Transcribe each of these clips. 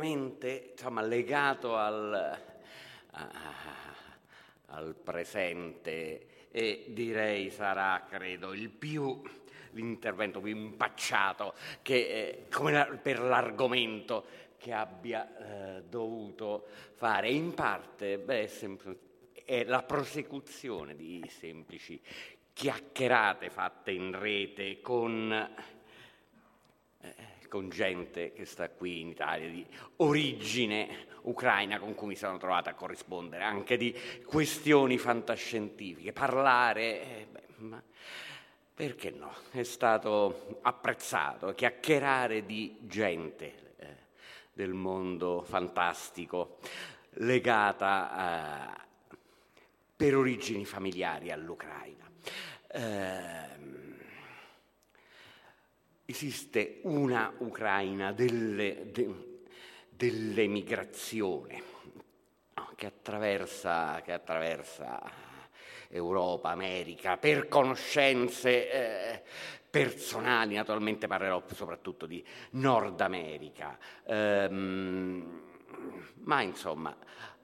Ovviamente insomma, legato al, a- al presente e direi sarà, credo, il più l'intervento più impacciato che, eh, la- per l'argomento che abbia eh, dovuto fare. In parte, beh, è sempre- è la prosecuzione di semplici chiacchierate fatte in rete con, con gente che sta qui in Italia di origine ucraina con cui mi sono trovata a corrispondere anche di questioni fantascientifiche. Parlare, eh, beh, perché no? È stato apprezzato chiacchierare di gente eh, del mondo fantastico legata eh, per origini familiari all'Ucraina. Ehm, esiste una Ucraina delle- de- dell'emigrazione che attraversa, che attraversa Europa, America, per conoscenze eh, personali, naturalmente parlerò soprattutto di Nord America, Ehm, ma insomma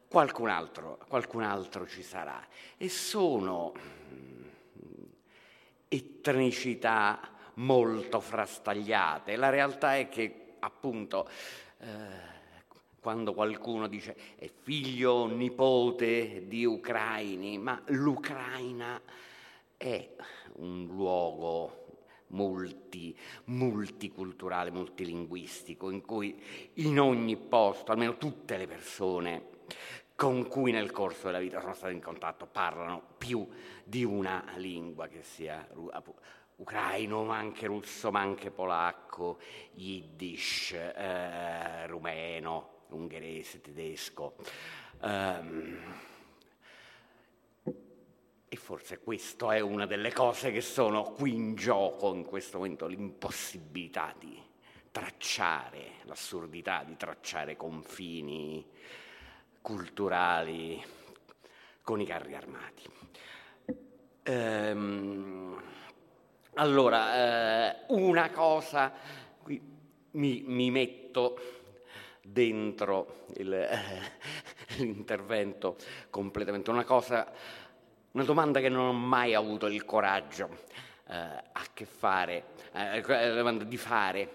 qualcun altro, qualcun altro ci sarà. E sono etnicità molto frastagliate. La realtà è che appunto eh, quando qualcuno dice è figlio o nipote di ucraini, ma l'Ucraina è un luogo multi, multiculturale, multilinguistico, in cui in ogni posto, almeno tutte le persone con cui nel corso della vita sono state in contatto parlano più di una lingua, che sia ucraino, ma anche russo, ma anche polacco, yiddish, eh, rumeno, ungherese, tedesco. Um, e forse questa è una delle cose che sono qui in gioco in questo momento, l'impossibilità di tracciare, l'assurdità di tracciare confini culturali con i carri armati. Ehm, allora, eh, una cosa, qui mi, mi metto dentro il, eh, l'intervento completamente, una cosa, una domanda che non ho mai avuto il coraggio eh, a che fare, eh, di fare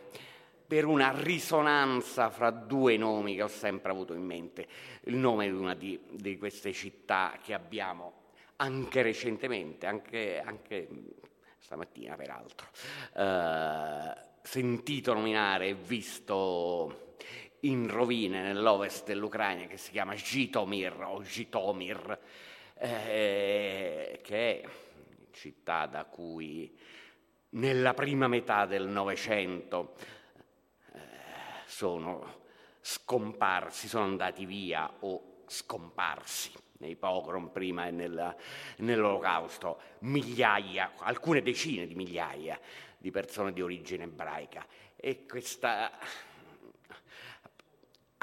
per una risonanza fra due nomi che ho sempre avuto in mente, il nome di una di, di queste città che abbiamo anche recentemente, anche, anche stamattina peraltro, eh, sentito nominare e visto in rovine nell'ovest dell'Ucraina che si chiama Jitomir o Jitomir, eh, che è città da cui nella prima metà del Novecento eh, sono scomparsi, sono andati via o scomparsi nei pogrom prima e nella, nell'olocausto, migliaia, alcune decine di migliaia di persone di origine ebraica. E questa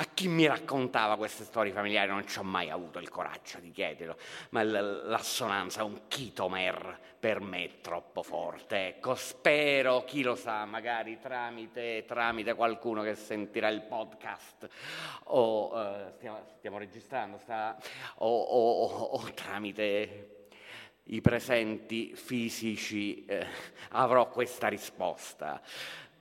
a chi mi raccontava queste storie familiari non ci ho mai avuto il coraggio di chiederlo, ma l'assonanza, un chitomer per me è troppo forte. Ecco, spero, chi lo sa, magari tramite, tramite qualcuno che sentirà il podcast o uh, stiamo, stiamo, registrando, sta, o, o, o, tramite i presenti fisici eh, avrò questa risposta.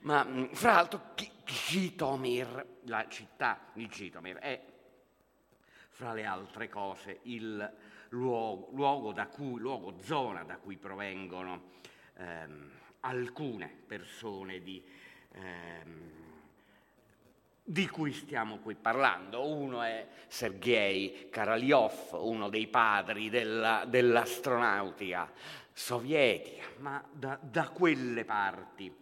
Ma fra l'altro Gitomir, la città di Gitomir, è fra le altre cose il luogo, luogo, da cui, luogo zona da cui provengono ehm, alcune persone di, ehm, di cui stiamo qui parlando. Uno è Sergei Karalyov, uno dei padri della, dell'astronautica sovietica, ma da, da quelle parti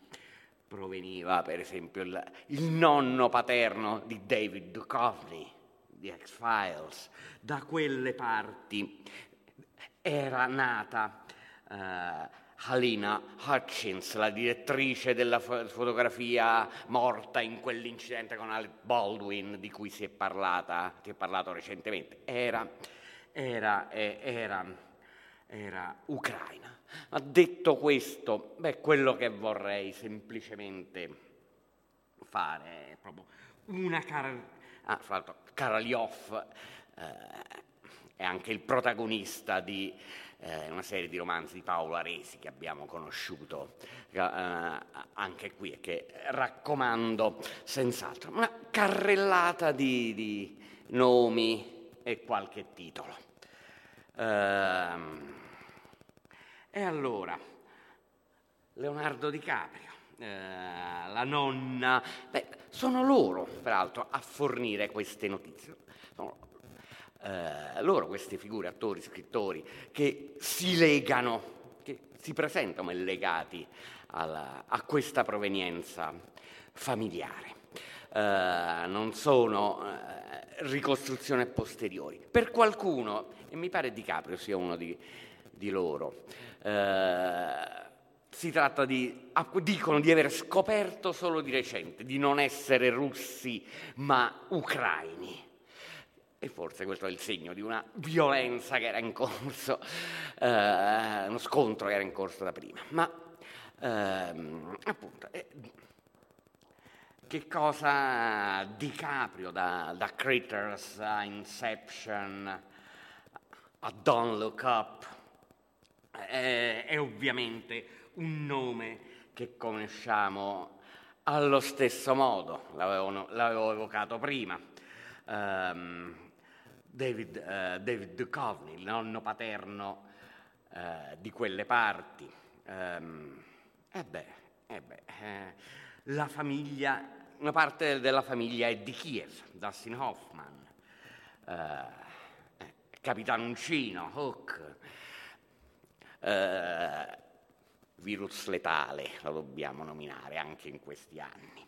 proveniva per esempio il, il nonno paterno di David Duchovny di X-Files, da quelle parti era nata uh, Halina Hutchins, la direttrice della fotografia morta in quell'incidente con Alec Baldwin di cui si è, parlata, si è parlato recentemente. Era, era, era, era ucraina. Ma detto questo, beh, quello che vorrei semplicemente fare è proprio una cara... Ah, fra l'altro, Karalyov eh, è anche il protagonista di eh, una serie di romanzi di Paolo Aresi che abbiamo conosciuto eh, anche qui e che raccomando senz'altro. Una carrellata di, di nomi e qualche titolo. Ehm, e allora, Leonardo DiCaprio, eh, la nonna, beh, sono loro peraltro a fornire queste notizie. Sono eh, loro queste figure, attori, scrittori, che si legano, che si presentano legati alla, a questa provenienza familiare. Eh, non sono ricostruzioni posteriori. Per qualcuno, e mi pare DiCaprio sia uno di, di loro, eh, si tratta di, dicono di aver scoperto solo di recente, di non essere russi ma ucraini. E forse questo è il segno di una violenza che era in corso, eh, uno scontro che era in corso da prima. Ma ehm, appunto, eh, che cosa Di Caprio da, da Critters a Inception a Don't Look Up è, è ovviamente un nome che conosciamo allo stesso modo, l'avevo, l'avevo evocato prima. Um, David, uh, David Duchovny, il nonno paterno uh, di quelle parti. Um, eh beh, eh beh eh, la famiglia, una parte della famiglia è di Kiev, Dustin Hoffman, eh, eh Capitano Uncino, Hook, eh, virus letale, lo dobbiamo nominare anche in questi anni.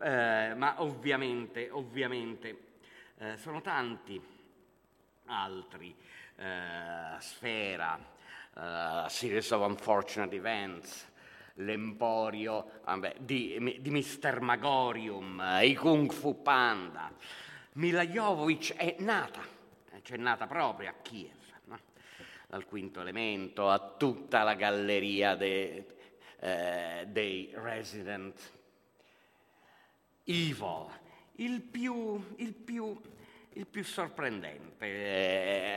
Eh, ma ovviamente, ovviamente eh, sono tanti altri, eh, Sfera, uh, Series of Unfortunate Events, l'emporio vabbè, di, di Mr. Magorium, uh, i Kung Fu Panda. Mila Jovovich è nata, cioè è nata proprio a Kiev, no? dal quinto elemento a tutta la galleria de, eh, dei resident evil, il più, il più il più sorprendente,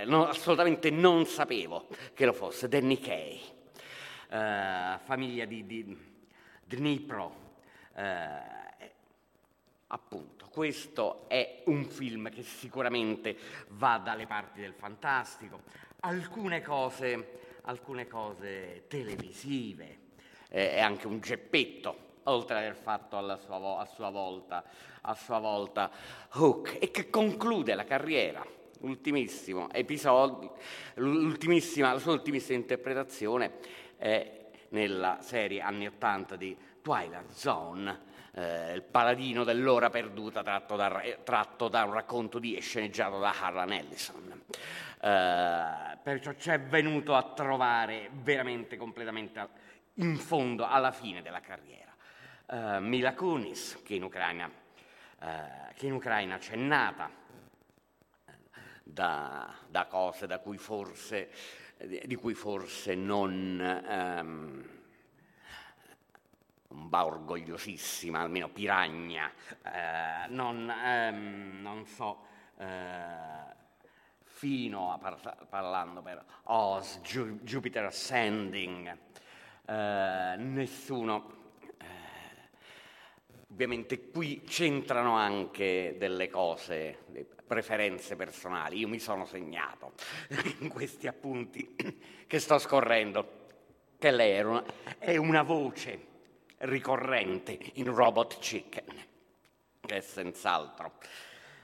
eh, no, assolutamente non sapevo che lo fosse, Danny Kay, eh, famiglia di, di Dnipro. Eh, appunto, questo è un film che sicuramente va dalle parti del fantastico, alcune cose, alcune cose televisive, eh, è anche un geppetto oltre ad aver fatto sua, a, sua volta, a sua volta Hook, e che conclude la carriera, l'ultimissimo episodio, la sua ultimissima interpretazione è nella serie anni 80 di Twilight Zone, eh, il paladino dell'ora perduta tratto da, tratto da, un racconto di e sceneggiato da Harlan Ellison. Eh, perciò ci è venuto a trovare veramente completamente in fondo alla fine della carriera uh, Mila Kunis, che in Ucraina, uh, che in Ucraina c'è nata eh, da, da, cose da cui forse, di cui forse non... Um, va orgogliosissima, almeno Piragna, eh, non, ehm, non, so, eh, fino a par- parlando per Oz, Ju- Jupiter Ascending, eh, nessuno Ovviamente qui c'entrano anche delle cose, preferenze personali. Io mi sono segnato in questi appunti che sto scorrendo. Che lei è una, è una voce ricorrente in Robot Chicken, che è senz'altro.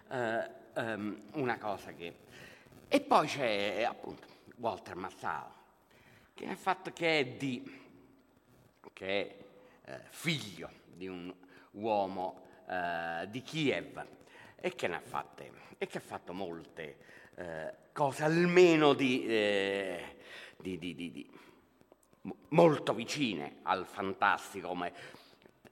Uh, um, una cosa che... E poi c'è appunto Walter Massaro, che è, fatto, che è, di, che è uh, figlio di un uomo eh, di Kiev e che ne ha fatte, e che ha fatto molte eh, cose, almeno di, eh, di, di, molto vicine al fantastico come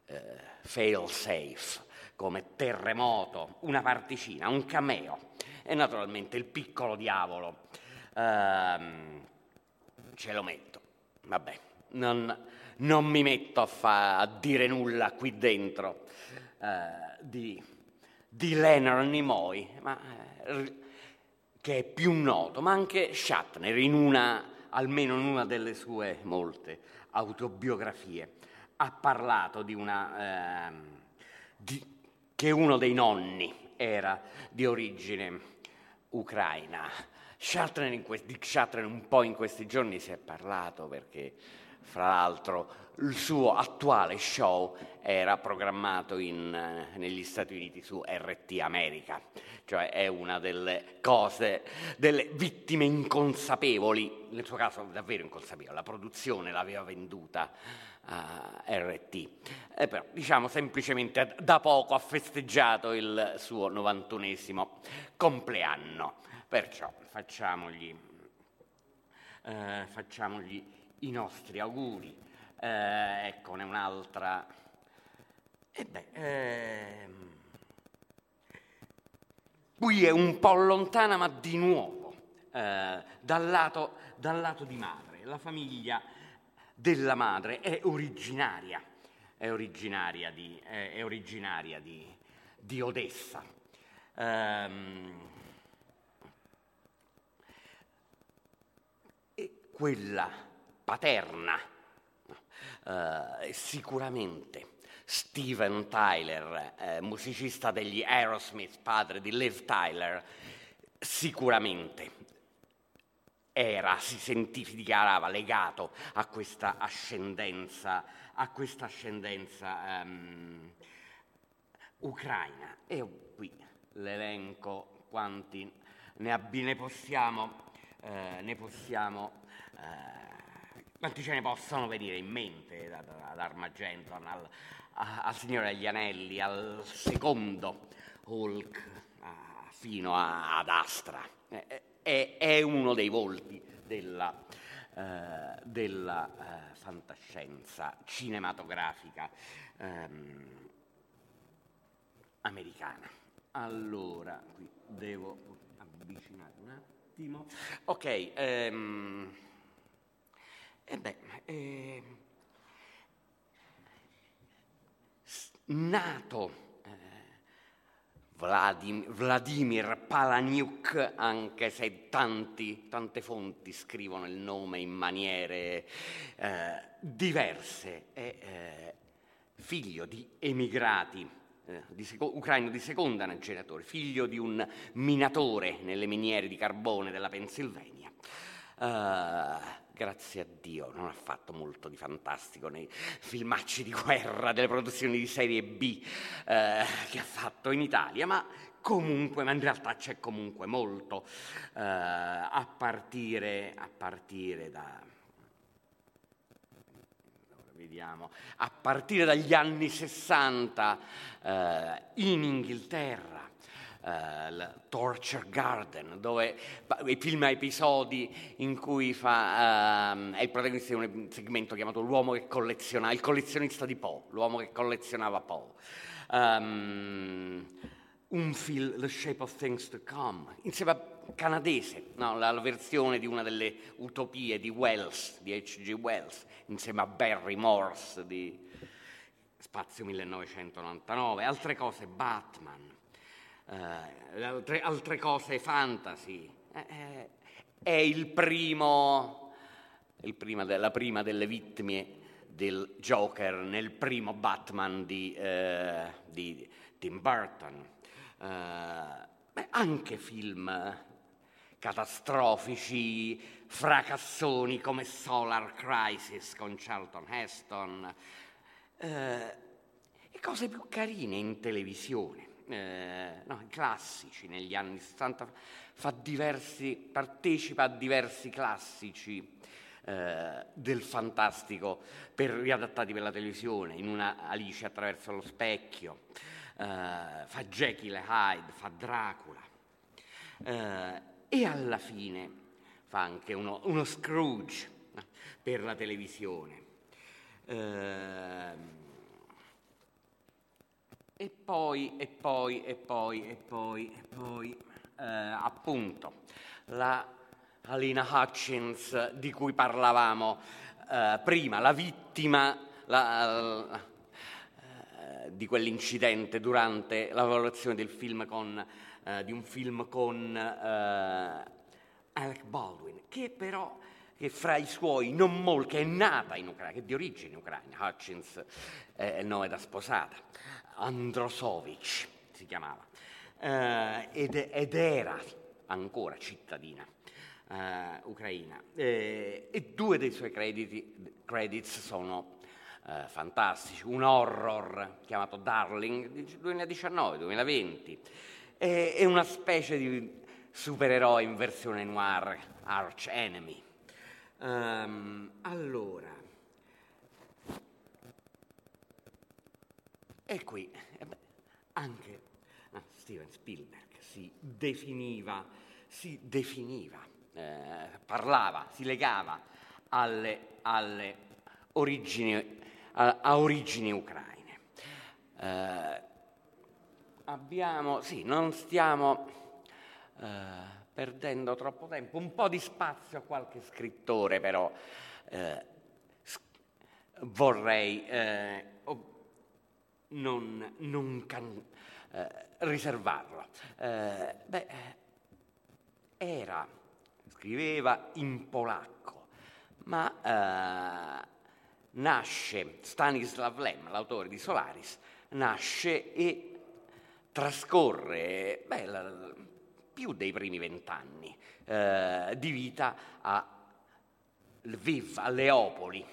eh, fail safe, come terremoto, una particina, un cameo e naturalmente il piccolo diavolo. Ehm, ce lo metto, vabbè, non, non mi metto a, fa, a dire nulla qui dentro eh, di, di, Leonard Nimoy, ma, eh, che è più noto, ma anche Shatner, in una, almeno in una delle sue molte autobiografie, ha parlato di una... Eh, di, che uno dei nonni era di origine ucraina. Di Shatner un po' in questi giorni si è parlato perché fra l'altro il suo attuale show era programmato in, eh, negli Stati Uniti su RT America, cioè è una delle cose, delle vittime inconsapevoli, nel suo caso davvero inconsapevole, la produzione l'aveva venduta a RT, e però diciamo semplicemente da poco ha festeggiato il suo 91esimo compleanno, perciò facciamogli, eh, facciamogli i nostri auguri. Eh, eccone un'altra. E beh, ehm, qui è un po' lontana, ma di nuovo, eh, dal, lato, dal lato di madre. La famiglia della madre è originaria, è originaria di, è, originaria di, di Odessa. Um, e quella paterna. Uh, sicuramente Steven Tyler, eh, musicista degli Aerosmith, padre di Liv Tyler, sicuramente era, si si dichiarava legato a questa ascendenza, a questa ascendenza um, ucraina. E qui l'elenco, quanti ne, abbi, ne possiamo, eh, ne possiamo eh, quanti ce ne possono venire in mente ad Armageddon, al, al Signore degli Anelli, al secondo Hulk, fino a, ad Astra. È, è, uno dei volti della, eh, della eh, fantascienza cinematografica ehm, americana. Allora, qui devo avvicinare un attimo. Ok, ehm, e beh, eh, nato Vladimir, Vladimir Palaniuk, anche se tanti, tante fonti scrivono il nome in maniere eh, diverse, è eh, figlio di emigrati eh, di seco- ucraino di seconda generazione, figlio di un minatore nelle miniere di carbone della Pennsylvania. Uh, grazie a Dio, non ha fatto molto di fantastico nei filmacci di guerra, delle produzioni di serie B eh, che ha fatto in Italia, ma comunque, ma in realtà c'è comunque molto eh, a, partire, a partire da... Vediamo, a partire dagli anni 60 eh, in Inghilterra uh, Torture Garden, dove i film a episodi in cui fa, uh, è il protagonista di un segmento chiamato L'uomo che collezionava, il collezionista di Poe, l'uomo che collezionava Poe. Um, un film, The Shape of Things to Come, insieme a canadese, no, la, la, versione di una delle utopie di Wells, di H.G. Wells, insieme a Barry Morse di Spazio 1999, altre cose, Batman, eh, altre, altre, cose fantasy. Eh, eh, è il primo, il prima de, la prima delle vittime del Joker nel primo Batman di, eh, di Tim Burton. Beh, anche film catastrofici, fracassoni come Solar Crisis con Charlton Heston, eh, e cose più carine in televisione eh, no, classici negli anni 60, diversi, partecipa a diversi classici eh, del fantastico per, riadattati per la televisione, in una Alice attraverso lo specchio, eh, fa Jekyll e Hyde, fa Dracula eh, e alla fine fa anche uno, uno Scrooge per la televisione. E poi, e poi, e poi, e poi, e poi, eh, appunto, la Alina Hutchins di cui parlavamo eh, prima, la vittima la, eh, di quell'incidente durante la valutazione del film con, eh, di un film con eh, Alec Baldwin, che però che fra i suoi non molti, che è nata in Ucraina, che è di origine ucraina, Hutchins è il nome da sposata, Androsovic si chiamava, eh, ed, ed, era ancora cittadina eh, ucraina. Eh, e due dei suoi crediti, credits sono eh, fantastici. Un horror chiamato Darling 2019-2020 e una specie di supereroe in versione noir, Arch Enemy. Um, allora, E qui eh anche ah, Steven Spielberg si definiva, si definiva eh, parlava, si legava alle, alle origini, a, a, origini ucraine. Eh, abbiamo, sì, non stiamo eh, perdendo troppo tempo, un po' di spazio a qualche scrittore però eh, vorrei eh, non, non can, eh, riservarlo. Eh, beh, era, scriveva in polacco, ma eh, nasce, Stanislav Lem, l'autore di Solaris, nasce e trascorre beh, la, più dei primi vent'anni eh, di vita a Lviv, a Leopoli,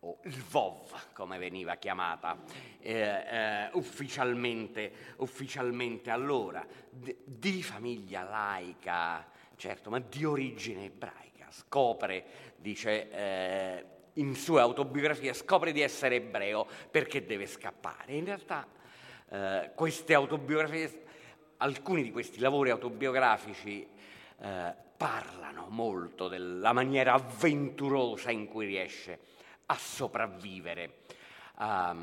o Lvov come veniva chiamata eh, eh, ufficialmente, ufficialmente, allora, di, di famiglia laica, certo, ma di origine ebraica. Scopre, dice eh, in sue autobiografie, scopre di essere ebreo perché deve scappare. In realtà eh, queste autobiografie, alcuni di questi lavori autobiografici eh, parlano molto della maniera avventurosa in cui riesce a sopravvivere, a,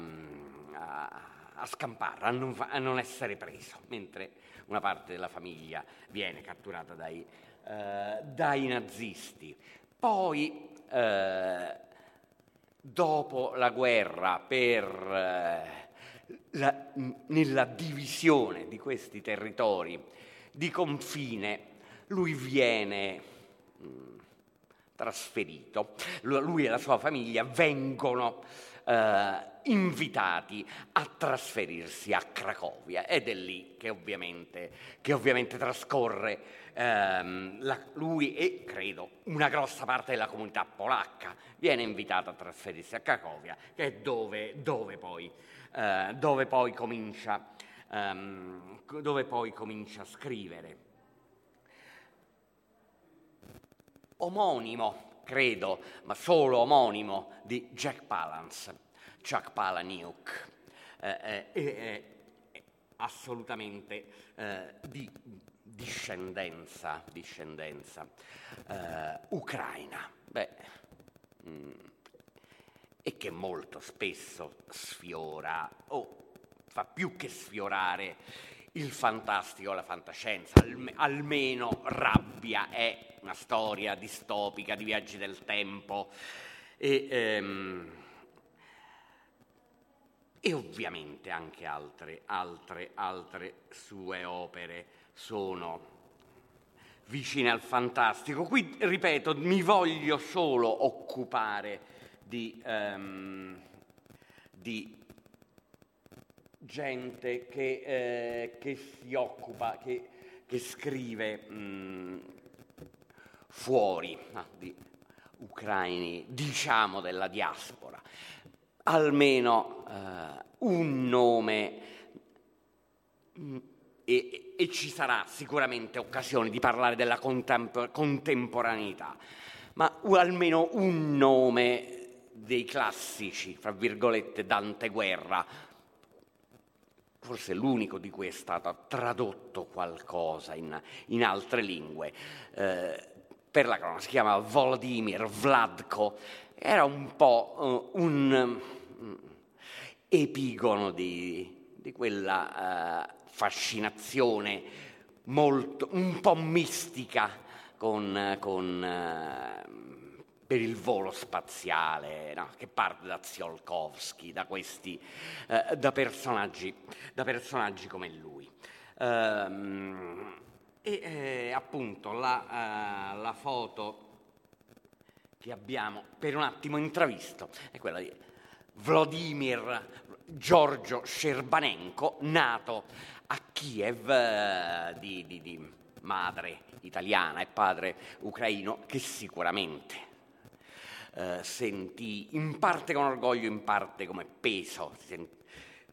a, a scampare, a non, a non, essere preso, mentre una parte della famiglia viene catturata dai, eh, dai nazisti. Poi, eh, dopo la guerra, per, eh, la, nella divisione di questi territori di confine, lui viene mh, trasferito, lui e la sua famiglia vengono eh, invitati a trasferirsi a Cracovia ed è lì che ovviamente, che ovviamente trascorre ehm, la, lui e credo una grossa parte della comunità polacca viene invitata a trasferirsi a Cracovia che è dove, dove, poi, eh, dove poi, comincia, ehm, dove poi comincia a scrivere. Omonimo, credo, ma solo omonimo di Jack Palance, Chuck Palahniuk, eh, eh, eh, assolutamente eh, di discendenza, discendenza eh, ucraina. Beh, mh, mm, e che molto spesso sfiora o fa più che sfiorare il fantastico, la fantascienza, Alme- almeno Rabbia è una storia distopica di viaggi del tempo e, ehm, e ovviamente anche altre, altre, altre sue opere sono vicine al fantastico. Qui, ripeto, mi voglio solo occupare di, um, di gente che, eh, che, si occupa, che, che scrive mm, fuori ah, di ucraini, diciamo della diaspora, almeno eh, un nome mm, e, e, ci sarà sicuramente occasione di parlare della contempor- contemporaneità, ma almeno un nome dei classici, fra virgolette, Dante Guerra, forse l'unico di cui è stato tradotto qualcosa in, in altre lingue. Eh, per la cronaca si chiama Volodymyr Vladko, era un po' uh, un um, epigono di, di quella uh, fascinazione molto, un po' mistica con, con uh, per il volo spaziale, no? che parte da Tsiolkovsky, da, questi, eh, da, personaggi, da personaggi come lui. Um, e eh, appunto la, uh, la, foto che abbiamo per un attimo intravisto è quella di Vladimir Giorgio Scerbanenko, nato a Kiev uh, di, di, di madre italiana e padre ucraino, che sicuramente eh, sentì in parte con orgoglio, in parte come peso.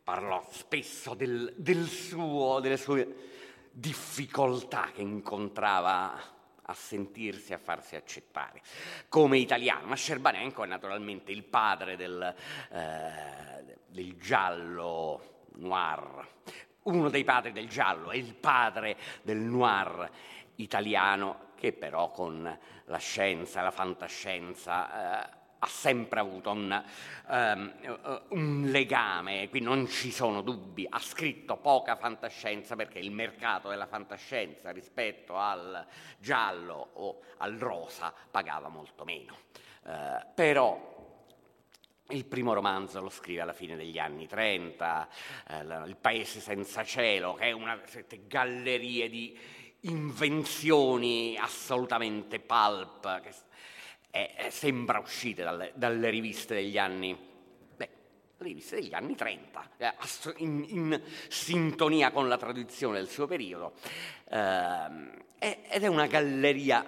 parlò spesso del, del suo, delle sue difficoltà che incontrava a sentirsi, a farsi accettare come italiano. Ma Scerbanenko è naturalmente il padre del, eh, del giallo noir, uno dei padri del giallo, è il padre del noir italiano che però con la scienza, la fantascienza eh, ha sempre avuto un, um, un, legame, qui non ci sono dubbi, ha scritto poca fantascienza perché il mercato della fantascienza rispetto al giallo o al rosa pagava molto meno. Uh, però il primo romanzo lo scrive alla fine degli anni 30, eh, Il paese senza cielo, che è una galleria di invenzioni assolutamente pulp, che è, sembra uscite dalle, dalle, riviste degli anni, beh, riviste degli anni 30, eh, in, in, sintonia con la tradizione del suo periodo, eh, ed è una galleria,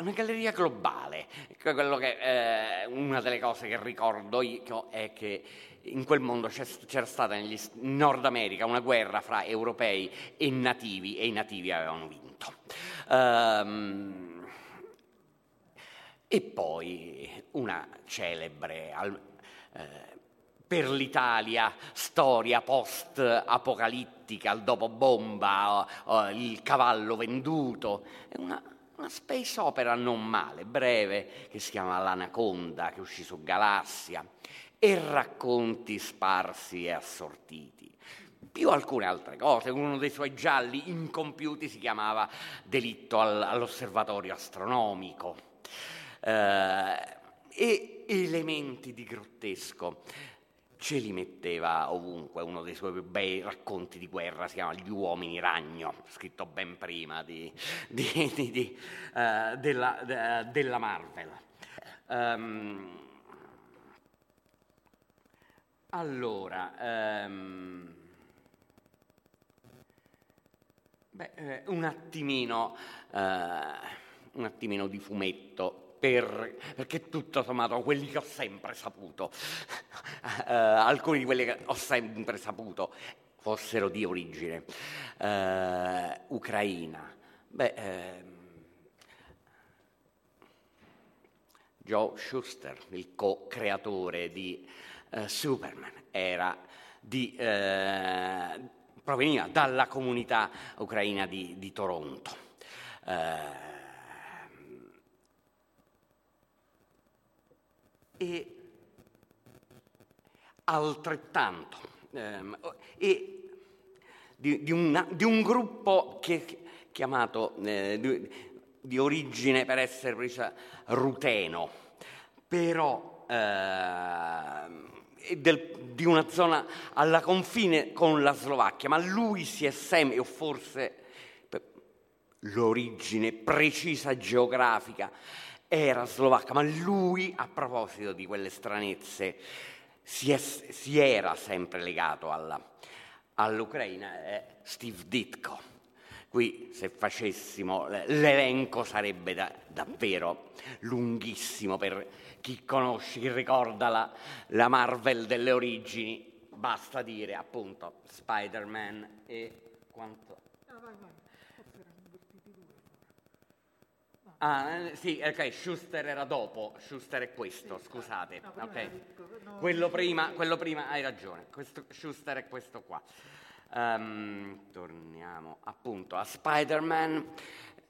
una galleria globale. Che, eh, una delle cose che ricordo io è che in quel mondo c'era stata negli, in Nord America una guerra fra europei e nativi e i nativi avevano vinto. Um, e poi una celebre eh, per l'Italia storia post-apocalittica, il dopo bomba, il cavallo venduto, è una, una space opera non male, breve, che si chiama L'Anaconda, che uscì su Galassia, e racconti sparsi e assortiti. Più alcune altre cose, uno dei suoi gialli incompiuti si chiamava Delitto all'osservatorio astronomico. Eh, e elementi di grottesco ce li metteva ovunque, uno dei suoi più bei racconti di guerra si chiama Gli uomini ragno, scritto ben prima di, di, di, uh, della, de, della, Marvel. Um, allora, um, beh, eh, un attimino, uh, un attimino di fumetto per, perché tutto sommato quelli che ho sempre saputo, uh, alcuni di quelli che ho sempre saputo fossero di origine uh, ucraina. Beh, eh, Joe Schuster, il co-creatore di uh, Superman, era di, proveniva dalla comunità ucraina di, di Toronto. E altrettanto ehm, e di, di, una, di, un gruppo che, chiamato eh, di, di, origine per essere precisa ruteno, però eh, del, di una zona alla confine con la Slovacchia, ma lui si è sempre, o forse l'origine precisa geografica, era slovacca, ma lui, a proposito di quelle stranezze, si, è, si era sempre legato alla, all'Ucraina, è Steve Ditko. Qui se facessimo l'elenco sarebbe da, davvero lunghissimo per chi conosce, chi ricorda la, la Marvel delle origini, basta dire appunto Spider-Man e quanto... Ah, sì, ok, Schuster era dopo, Schuster è questo, scusate. No, okay. quello, prima, quello, prima, hai ragione, questo, Schuster è questo qua. Um, torniamo appunto a Spider-Man,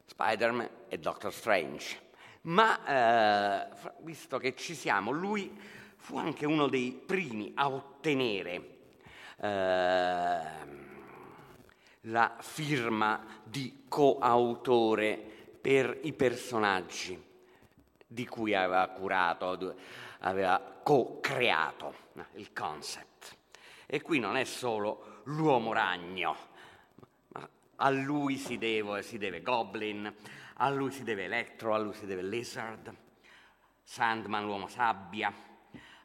Spider-Man e Doctor Strange. Ma eh, visto che ci siamo, lui fu anche uno dei primi a ottenere eh, la firma di coautore per i personaggi di cui aveva curato, aveva co-creato il concept. E qui non è solo l'uomo ragno, ma a lui si deve, si deve Goblin, a lui si deve Electro, a lui si deve Lizard, Sandman, l'uomo sabbia,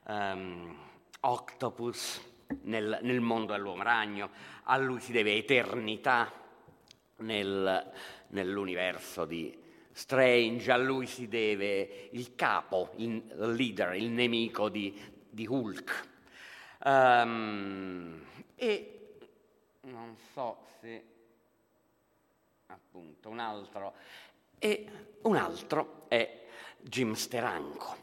um, Octopus nel, nel mondo dell'uomo ragno, a lui si deve Eternità nel, nell'universo di Strange, a lui si deve il capo, il leader, il nemico di, di Hulk. Um, e non so se appunto un altro e un altro è Jim Steranko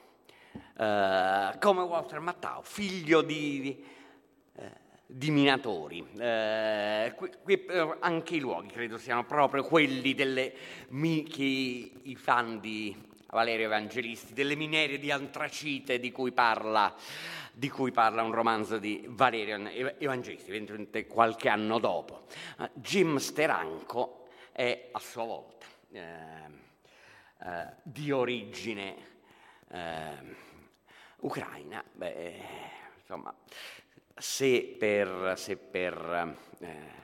uh, come Walter Mattau figlio di, di di minatori. Eh, qui, qui, eh, anche i luoghi credo siano proprio quelli delle che i fan di Valerio Evangelisti, delle miniere di antracite di cui parla, di cui parla un romanzo di Valerio Evangelisti, eventualmente qualche anno dopo. Uh, Jim Steranko è a sua volta eh, eh, di origine eh, ucraina. Beh, insomma, se per, se per eh,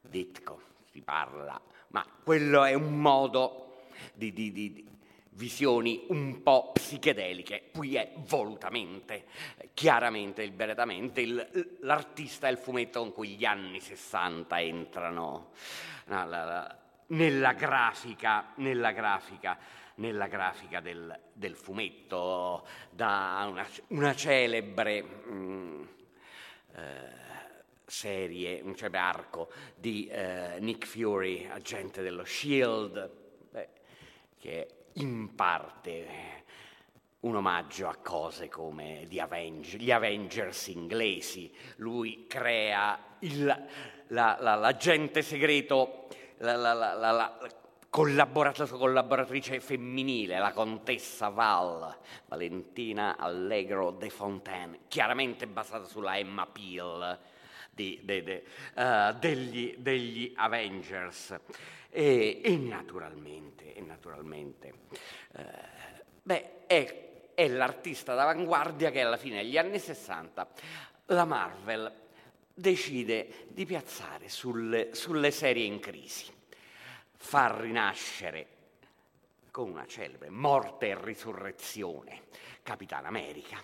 Ditko si parla, ma quello è un modo di, di, di, visioni un po' psichedeliche. Qui è volutamente, chiaramente, deliberatamente il, l'artista e il fumetto con cui gli anni 60 entrano no, la, la, nella grafica, nella grafica, nella grafica del, del fumetto, da una, una celebre mh, mm, eh, serie, un celebre arco di eh, Nick Fury, agente dello Shield, beh, che in parte un omaggio a cose come Avenge, gli Avengers inglesi. Lui crea il, la, la, l'agente segreto, la collaboratrice femminile, la contessa Val, Valentina Allegro de Fontaine, chiaramente basata sulla Emma Peel di, de, de, uh, degli, degli Avengers. E, e naturalmente, e naturalmente eh, beh, è, è, l'artista d'avanguardia che alla fine degli anni 60 la Marvel decide di piazzare sulle, sulle serie in crisi, far rinascere con una celebre morte e risurrezione Capitan America,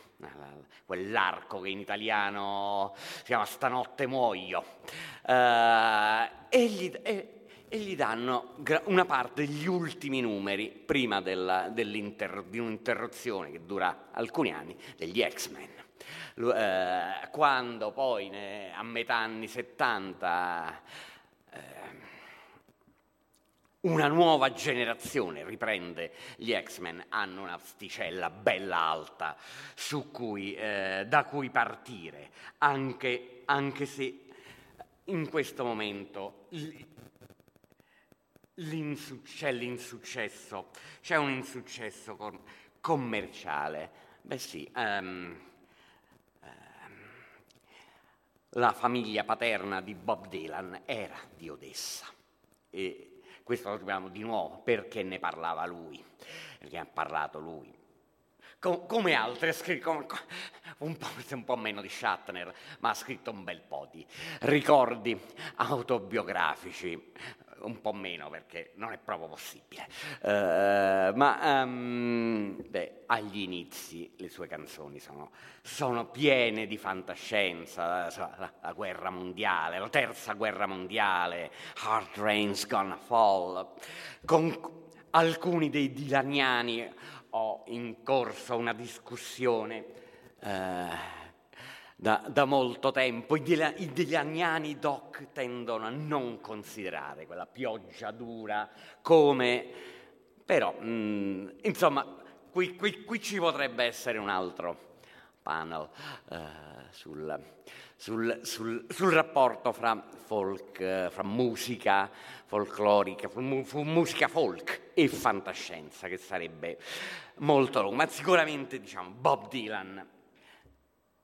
quell'arco che in italiano si chiama Stanotte muoio, uh, e, gli, e, e gli danno una parte degli ultimi numeri, prima della, di un'interruzione che dura alcuni anni, degli X-Men. Eh, quando poi a metà anni 70 eh, una nuova generazione riprende gli X-Men, hanno una sticella bella alta cui, eh, da cui partire, anche, anche se in questo momento c'è l'insuccesso, c'è un insuccesso con, commerciale. Beh sì, um, um, la famiglia paterna di Bob Dylan era di Odessa e questo lo troviamo di nuovo perché ne parlava lui, perché ha parlato lui. Com- come altre, scritto un po', un po' meno di Shatner, ma ha scritto un bel po' di ricordi autobiografici, un po' meno perché non è proprio possibile. Uh, ma um, beh, agli inizi le sue canzoni sono, sono piene di fantascienza, la, la, guerra mondiale, la terza guerra mondiale, Hard Rain's Gonna Fall, con alcuni dei dilaniani ho in corso una discussione. Uh, da, da molto tempo. I, dila, I dilaniani doc tendono a non considerare quella pioggia dura come... Però, mh, mm, insomma, qui, qui, qui, ci potrebbe essere un altro panel uh, sul, sul, sul, sul, rapporto fra folk, fra musica folclorica, musica folk e fantascienza, che sarebbe molto lungo, ma sicuramente diciamo Bob Dylan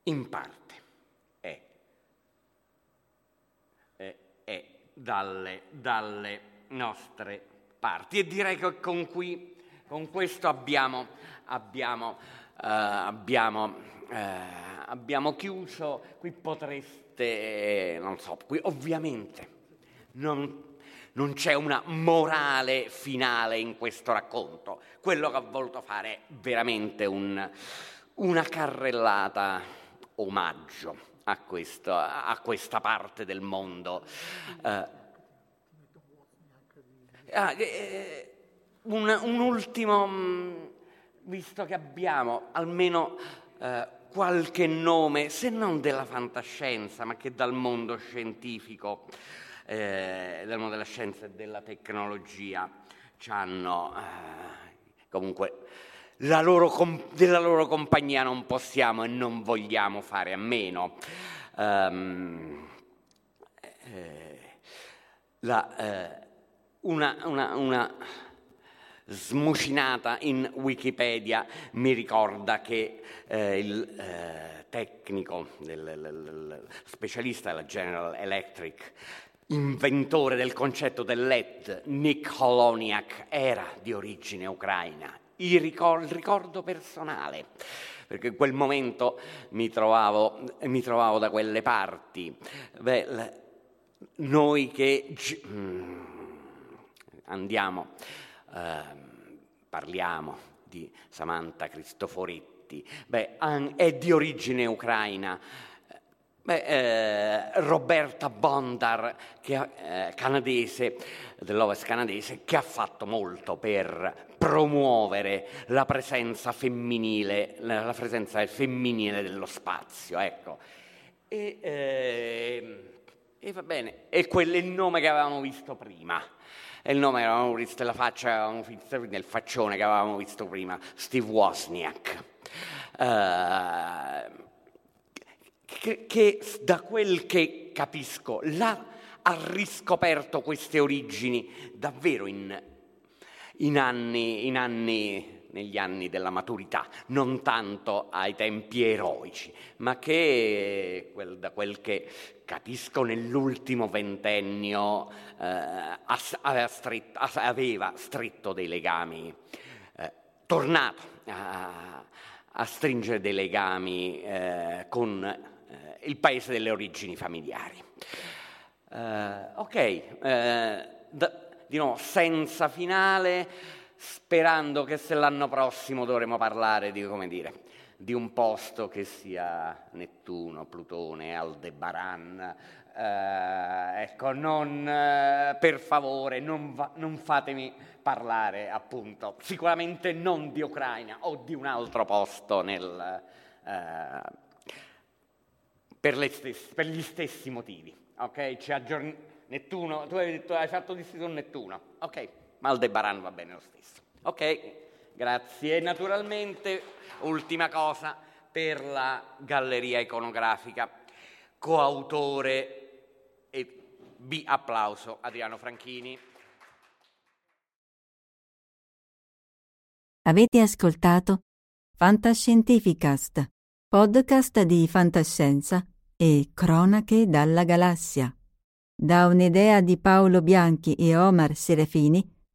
in parte dalle, dalle nostre parti. E direi che con, qui, con questo abbiamo, abbiamo, eh, abbiamo, eh, abbiamo chiuso. Qui potreste, non so, qui ovviamente non, non c'è una morale finale in questo racconto. Quello che ho voluto fare è veramente un, una carrellata omaggio a, questo, a questa parte del mondo. Eh, ah, eh, un, un, ultimo, mm, visto che abbiamo almeno eh, qualche nome, se non della fantascienza, ma che dal mondo scientifico, eh, dal mondo della scienza e della tecnologia, ci hanno eh, comunque loro com- della loro compagnia non possiamo e non vogliamo fare a meno. Um, eh, la, eh, una, una, una, smucinata in Wikipedia mi ricorda che eh, il eh, tecnico, il, il, il specialista della General Electric, inventore del concetto del LED, Nick Holoniak, era di origine ucraina il ricordo, ricordo personale, perché in quel momento mi trovavo, mi trovavo da quelle parti. Beh, noi che mm, andiamo, eh, parliamo di Samantha Cristoforetti, beh, è di origine ucraina. Beh, eh, Roberta Bondar, che, eh, canadese, dell'Ovest canadese, che ha fatto molto per promuovere la presenza femminile, la presenza femminile dello spazio, ecco. E, eh, e va bene, e quello è il nome che avevamo visto prima. È il nome che avevamo visto, la faccia che avevamo visto nel faccione che avevamo visto prima, Steve Wozniak. Uh, che, che, da quel che capisco là ha riscoperto queste origini davvero in, in, anni, in anni negli anni della maturità, non tanto ai tempi eroici, ma che quel, da quel che capisco nell'ultimo ventennio eh, aveva, stretto, aveva, stretto, dei legami, eh, tornato a, a, stringere dei legami eh, con eh, il paese delle origini familiari. Eh, ok, eh, da, di nuovo, senza finale sperando che se l'anno prossimo dovremo parlare di, come dire, di un posto che sia Nettuno, Plutone, Aldebaran. Eh, ecco, non, eh, per favore, non, va, non, fatemi parlare, appunto, sicuramente non di Ucraina o di un altro posto nel, eh, per, stesse, per, gli stessi motivi. Ok? Ci aggiorn- Nettuno, tu hai, detto, hai fatto distinzione Nettuno. Ok, ma Aldebaran va bene lo stesso. Ok, grazie. Naturalmente, ultima cosa, per la galleria iconografica, coautore e B applauso Adriano Franchini. Avete ascoltato Fantascientificast, podcast di fantascienza e cronache dalla galassia. Da un'idea di Paolo Bianchi e Omar Serafini,